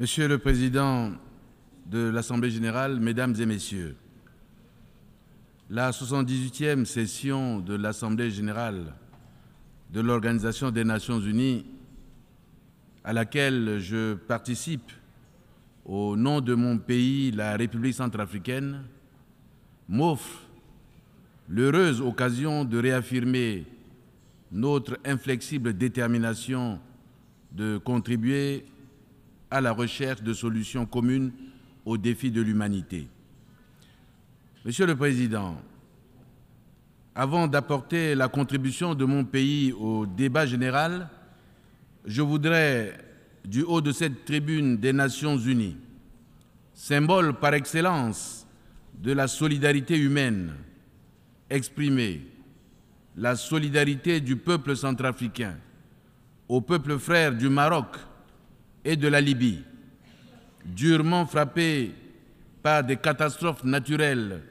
Monsieur le Président de l'Assemblée générale, Mesdames et Messieurs, la 78e session de l'Assemblée générale de l'Organisation des Nations unies, à laquelle je participe au nom de mon pays, la République centrafricaine, m'offre l'heureuse occasion de réaffirmer notre inflexible détermination de contribuer à la recherche de solutions communes aux défis de l'humanité. Monsieur le Président, avant d'apporter la contribution de mon pays au débat général, je voudrais, du haut de cette tribune des Nations Unies, symbole par excellence de la solidarité humaine, exprimer la solidarité du peuple centrafricain au peuple frère du Maroc et de la Libye, durement frappé par des catastrophes naturelles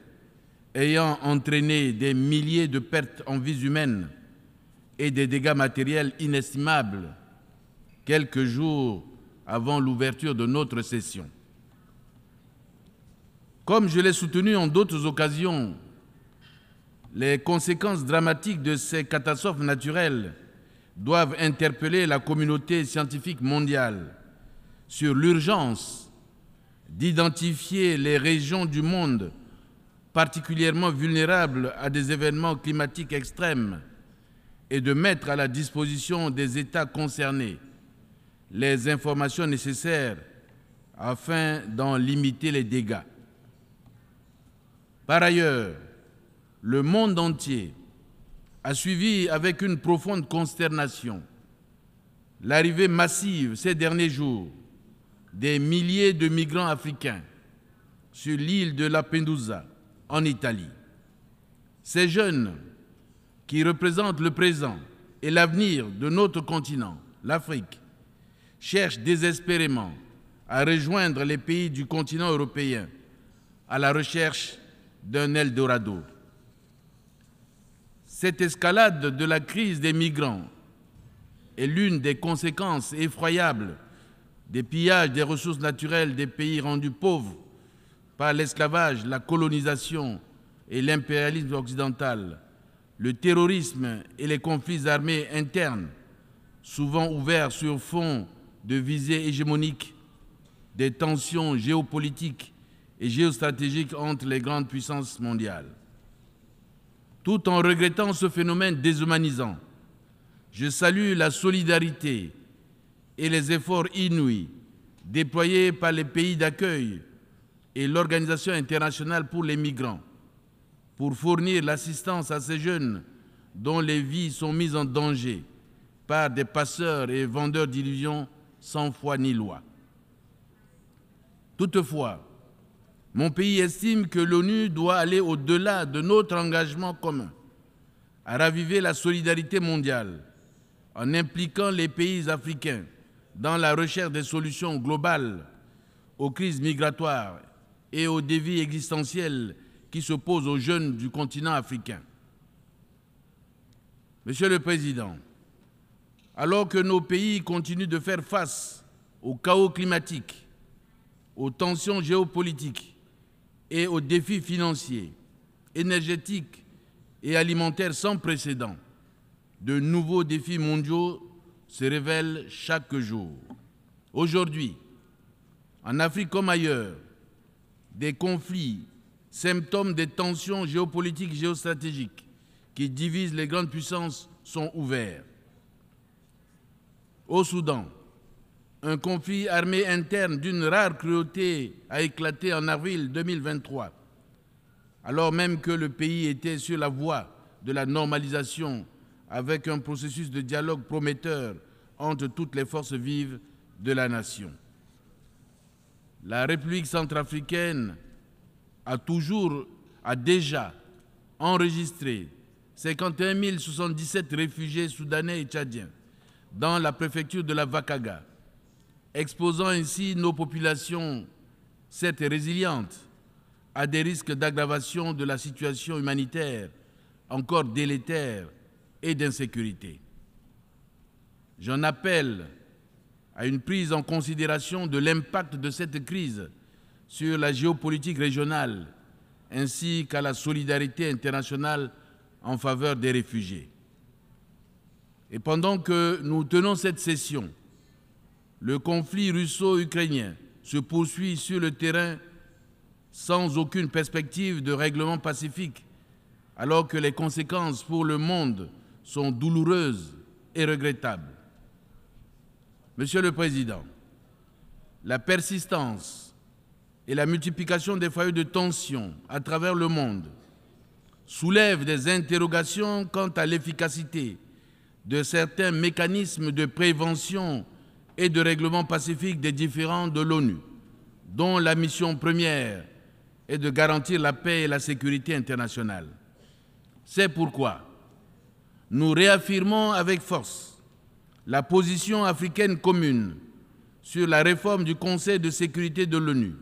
ayant entraîné des milliers de pertes en vies humaines et des dégâts matériels inestimables quelques jours avant l'ouverture de notre session. Comme je l'ai soutenu en d'autres occasions, les conséquences dramatiques de ces catastrophes naturelles doivent interpeller la communauté scientifique mondiale sur l'urgence d'identifier les régions du monde particulièrement vulnérables à des événements climatiques extrêmes et de mettre à la disposition des États concernés les informations nécessaires afin d'en limiter les dégâts. Par ailleurs, le monde entier a suivi avec une profonde consternation l'arrivée massive ces derniers jours des milliers de migrants africains sur l'île de Lampedusa en Italie. Ces jeunes qui représentent le présent et l'avenir de notre continent, l'Afrique, cherchent désespérément à rejoindre les pays du continent européen à la recherche d'un Eldorado. Cette escalade de la crise des migrants est l'une des conséquences effroyables des pillages des ressources naturelles des pays rendus pauvres par l'esclavage, la colonisation et l'impérialisme occidental, le terrorisme et les conflits armés internes, souvent ouverts sur fond de visées hégémoniques, des tensions géopolitiques et géostratégiques entre les grandes puissances mondiales tout en regrettant ce phénomène déshumanisant. Je salue la solidarité et les efforts inouïs déployés par les pays d'accueil et l'Organisation internationale pour les migrants pour fournir l'assistance à ces jeunes dont les vies sont mises en danger par des passeurs et vendeurs d'illusions sans foi ni loi. Toutefois, mon pays estime que l'ONU doit aller au-delà de notre engagement commun à raviver la solidarité mondiale en impliquant les pays africains dans la recherche des solutions globales aux crises migratoires et aux défis existentiels qui se posent aux jeunes du continent africain. Monsieur le Président, alors que nos pays continuent de faire face au chaos climatique, aux tensions géopolitiques et aux défis financiers, énergétiques et alimentaires sans précédent, de nouveaux défis mondiaux se révèlent chaque jour. Aujourd'hui, en Afrique comme ailleurs, des conflits, symptômes des tensions géopolitiques et géostratégiques qui divisent les grandes puissances sont ouverts. Au Soudan, un conflit armé interne d'une rare cruauté a éclaté en avril 2023, alors même que le pays était sur la voie de la normalisation avec un processus de dialogue prometteur entre toutes les forces vives de la nation. La République centrafricaine a toujours, a déjà enregistré 51 077 réfugiés soudanais et tchadiens dans la préfecture de la Vakaga, exposant ainsi nos populations, certes résilientes, à des risques d'aggravation de la situation humanitaire encore délétère et d'insécurité. J'en appelle à une prise en considération de l'impact de cette crise sur la géopolitique régionale ainsi qu'à la solidarité internationale en faveur des réfugiés. Et pendant que nous tenons cette session, le conflit russo-ukrainien se poursuit sur le terrain sans aucune perspective de règlement pacifique, alors que les conséquences pour le monde sont douloureuses et regrettables. Monsieur le Président, la persistance et la multiplication des foyers de tension à travers le monde soulèvent des interrogations quant à l'efficacité de certains mécanismes de prévention et de règlement pacifique des différends de l'ONU, dont la mission première est de garantir la paix et la sécurité internationale. C'est pourquoi nous réaffirmons avec force la position africaine commune sur la réforme du Conseil de sécurité de l'ONU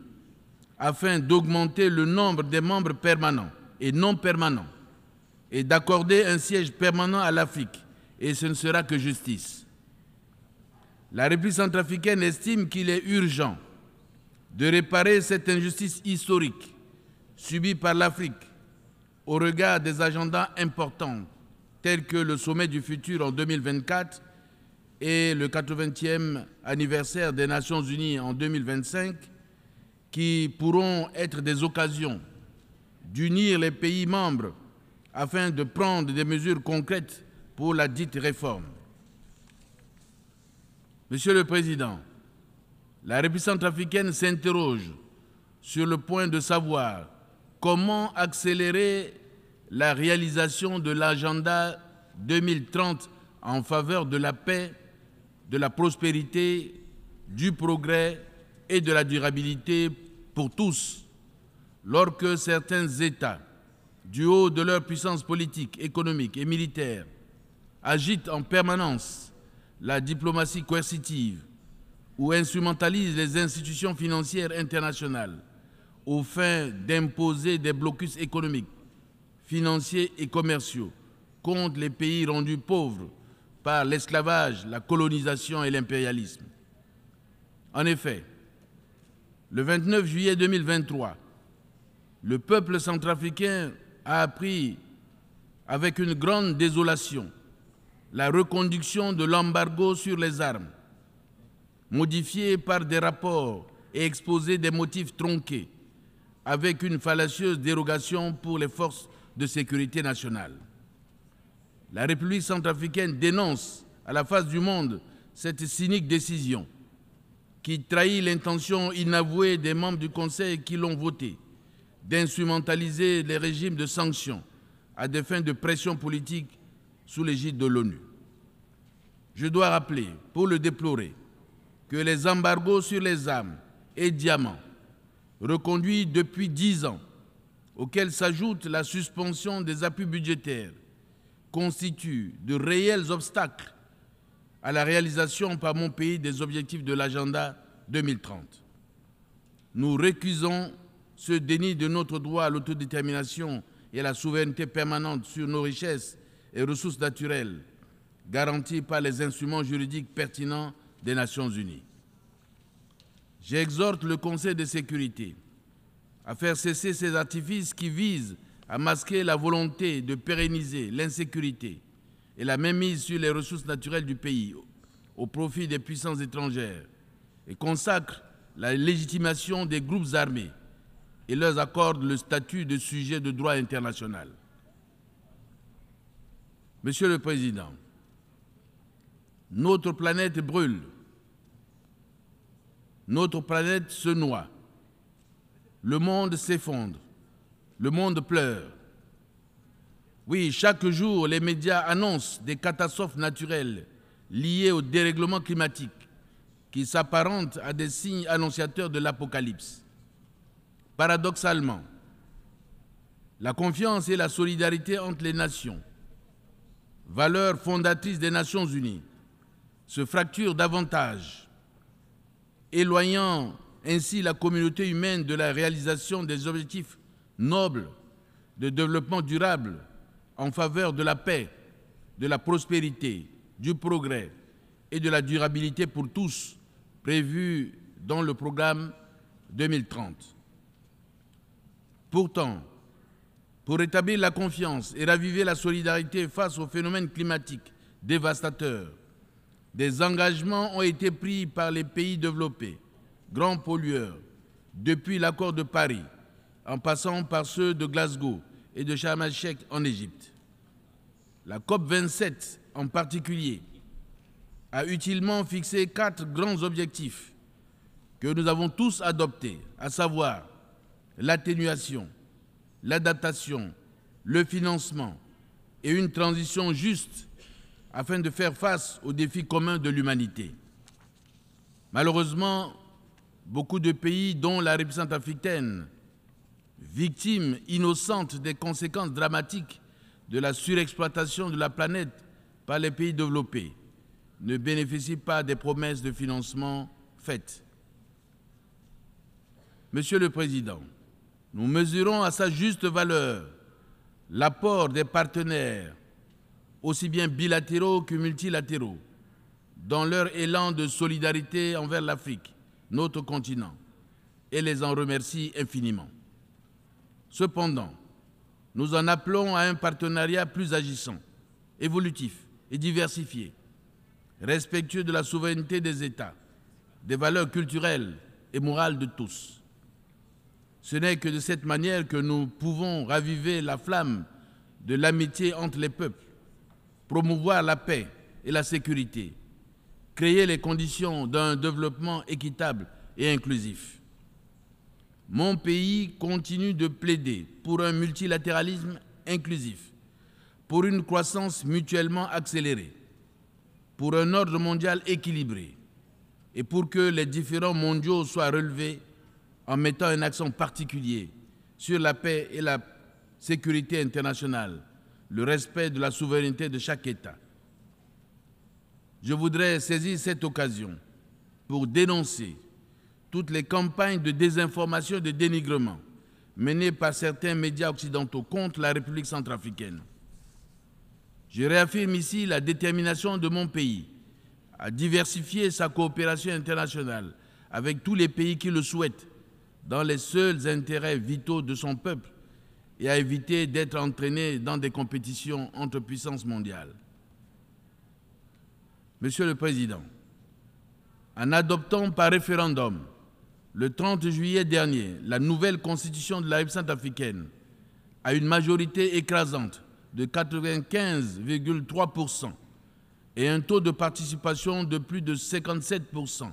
afin d'augmenter le nombre des membres permanents et non permanents et d'accorder un siège permanent à l'Afrique, et ce ne sera que justice. La République centrafricaine estime qu'il est urgent de réparer cette injustice historique subie par l'Afrique au regard des agendas importants tels que le sommet du futur en 2024 et le 80e anniversaire des Nations Unies en 2025, qui pourront être des occasions d'unir les pays membres afin de prendre des mesures concrètes pour la dite réforme. Monsieur le Président, la République centrafricaine s'interroge sur le point de savoir comment accélérer la réalisation de l'agenda 2030 en faveur de la paix de la prospérité, du progrès et de la durabilité pour tous, lorsque certains États, du haut de leur puissance politique, économique et militaire, agitent en permanence la diplomatie coercitive ou instrumentalisent les institutions financières internationales aux fins d'imposer des blocus économiques, financiers et commerciaux contre les pays rendus pauvres par l'esclavage, la colonisation et l'impérialisme. En effet, le 29 juillet 2023, le peuple centrafricain a appris avec une grande désolation la reconduction de l'embargo sur les armes, modifié par des rapports et exposé des motifs tronqués, avec une fallacieuse dérogation pour les forces de sécurité nationale. La République centrafricaine dénonce à la face du monde cette cynique décision qui trahit l'intention inavouée des membres du Conseil qui l'ont voté d'instrumentaliser les régimes de sanctions à des fins de pression politique sous l'égide de l'ONU. Je dois rappeler, pour le déplorer, que les embargos sur les armes et diamants, reconduits depuis dix ans, auxquels s'ajoute la suspension des appuis budgétaires, constituent de réels obstacles à la réalisation par mon pays des objectifs de l'agenda 2030. Nous récusons ce déni de notre droit à l'autodétermination et à la souveraineté permanente sur nos richesses et ressources naturelles, garanties par les instruments juridiques pertinents des Nations Unies. J'exhorte le Conseil de sécurité à faire cesser ces artifices qui visent à masquer la volonté de pérenniser l'insécurité et la mainmise sur les ressources naturelles du pays au profit des puissances étrangères et consacre la légitimation des groupes armés et leur accorde le statut de sujet de droit international. Monsieur le Président, notre planète brûle, notre planète se noie, le monde s'effondre, le monde pleure. Oui, chaque jour, les médias annoncent des catastrophes naturelles liées au dérèglement climatique qui s'apparentent à des signes annonciateurs de l'apocalypse. Paradoxalement, la confiance et la solidarité entre les nations, valeurs fondatrices des Nations Unies, se fracturent davantage, éloignant ainsi la communauté humaine de la réalisation des objectifs noble de développement durable en faveur de la paix, de la prospérité, du progrès et de la durabilité pour tous prévus dans le programme 2030. Pourtant, pour rétablir la confiance et raviver la solidarité face aux phénomènes climatiques dévastateurs, des engagements ont été pris par les pays développés, grands pollueurs, depuis l'accord de Paris, en passant par ceux de Glasgow et de Sharm el-Sheikh en Égypte. La COP27 en particulier a utilement fixé quatre grands objectifs que nous avons tous adoptés, à savoir l'atténuation, l'adaptation, le financement et une transition juste afin de faire face aux défis communs de l'humanité. Malheureusement, beaucoup de pays, dont la République africaine, victimes innocentes des conséquences dramatiques de la surexploitation de la planète par les pays développés, ne bénéficient pas des promesses de financement faites. Monsieur le Président, nous mesurons à sa juste valeur l'apport des partenaires, aussi bien bilatéraux que multilatéraux, dans leur élan de solidarité envers l'Afrique, notre continent, et les en remercie infiniment. Cependant, nous en appelons à un partenariat plus agissant, évolutif et diversifié, respectueux de la souveraineté des États, des valeurs culturelles et morales de tous. Ce n'est que de cette manière que nous pouvons raviver la flamme de l'amitié entre les peuples, promouvoir la paix et la sécurité, créer les conditions d'un développement équitable et inclusif. Mon pays continue de plaider pour un multilatéralisme inclusif, pour une croissance mutuellement accélérée, pour un ordre mondial équilibré et pour que les différents mondiaux soient relevés en mettant un accent particulier sur la paix et la sécurité internationale, le respect de la souveraineté de chaque État. Je voudrais saisir cette occasion pour dénoncer toutes les campagnes de désinformation et de dénigrement menées par certains médias occidentaux contre la République centrafricaine. Je réaffirme ici la détermination de mon pays à diversifier sa coopération internationale avec tous les pays qui le souhaitent dans les seuls intérêts vitaux de son peuple et à éviter d'être entraîné dans des compétitions entre puissances mondiales. Monsieur le Président, en adoptant par référendum le 30 juillet dernier la nouvelle constitution de la République centrafricaine à une majorité écrasante de 95,3% et un taux de participation de plus de 57%,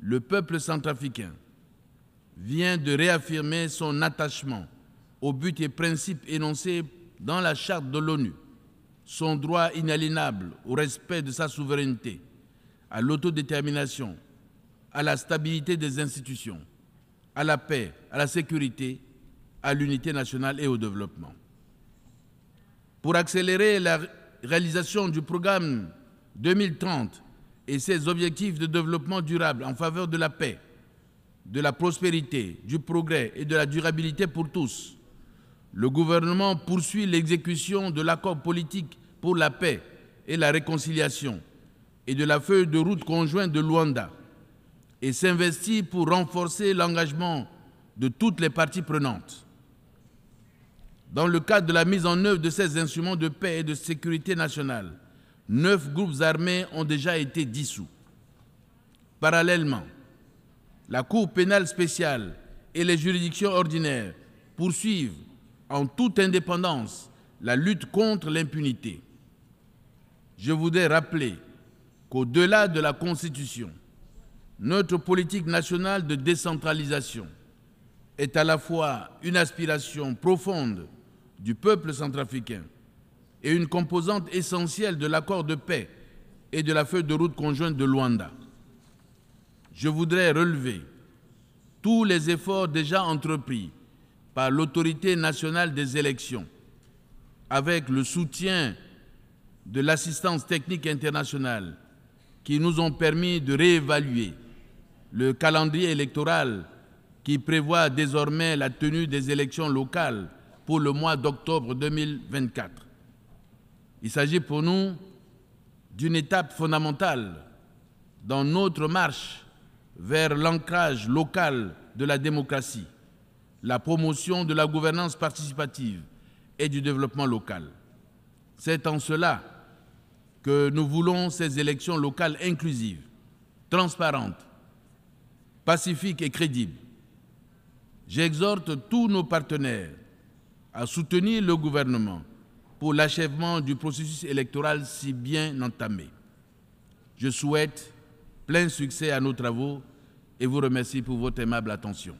le peuple centrafricain vient de réaffirmer son attachement aux buts et principes énoncés dans la charte de l'ONU, son droit inaliénable au respect de sa souveraineté, à l'autodétermination, à la stabilité des institutions, à la paix, à la sécurité, à l'unité nationale et au développement. Pour accélérer la réalisation du programme 2030 et ses objectifs de développement durable en faveur de la paix, de la prospérité, du progrès et de la durabilité pour tous, le gouvernement poursuit l'exécution de l'accord politique pour la paix et la réconciliation et de la feuille de route conjointe de Luanda et s'investit pour renforcer l'engagement de toutes les parties prenantes. Dans le cadre de la mise en œuvre de ces instruments de paix et de sécurité nationale, neuf groupes armés ont déjà été dissous. Parallèlement, la Cour pénale spéciale et les juridictions ordinaires poursuivent en toute indépendance la lutte contre l'impunité. Je voudrais rappeler qu'au-delà de la Constitution, notre politique nationale de décentralisation est à la fois une aspiration profonde du peuple centrafricain et une composante essentielle de l'accord de paix et de la feuille de route conjointe de Luanda je voudrais relever tous les efforts déjà entrepris par l'autorité nationale des élections avec le soutien de l'assistance technique internationale qui nous ont permis de réévaluer le calendrier électoral qui prévoit désormais la tenue des élections locales pour le mois d'octobre 2024. Il s'agit pour nous d'une étape fondamentale dans notre marche vers l'ancrage local de la démocratie, la promotion de la gouvernance participative et du développement local. C'est en cela que nous voulons ces élections locales inclusives, transparentes, pacifiques et crédibles. J'exhorte tous nos partenaires à soutenir le gouvernement pour l'achèvement du processus électoral si bien entamé. Je souhaite plein succès à nos travaux et vous remercie pour votre aimable attention.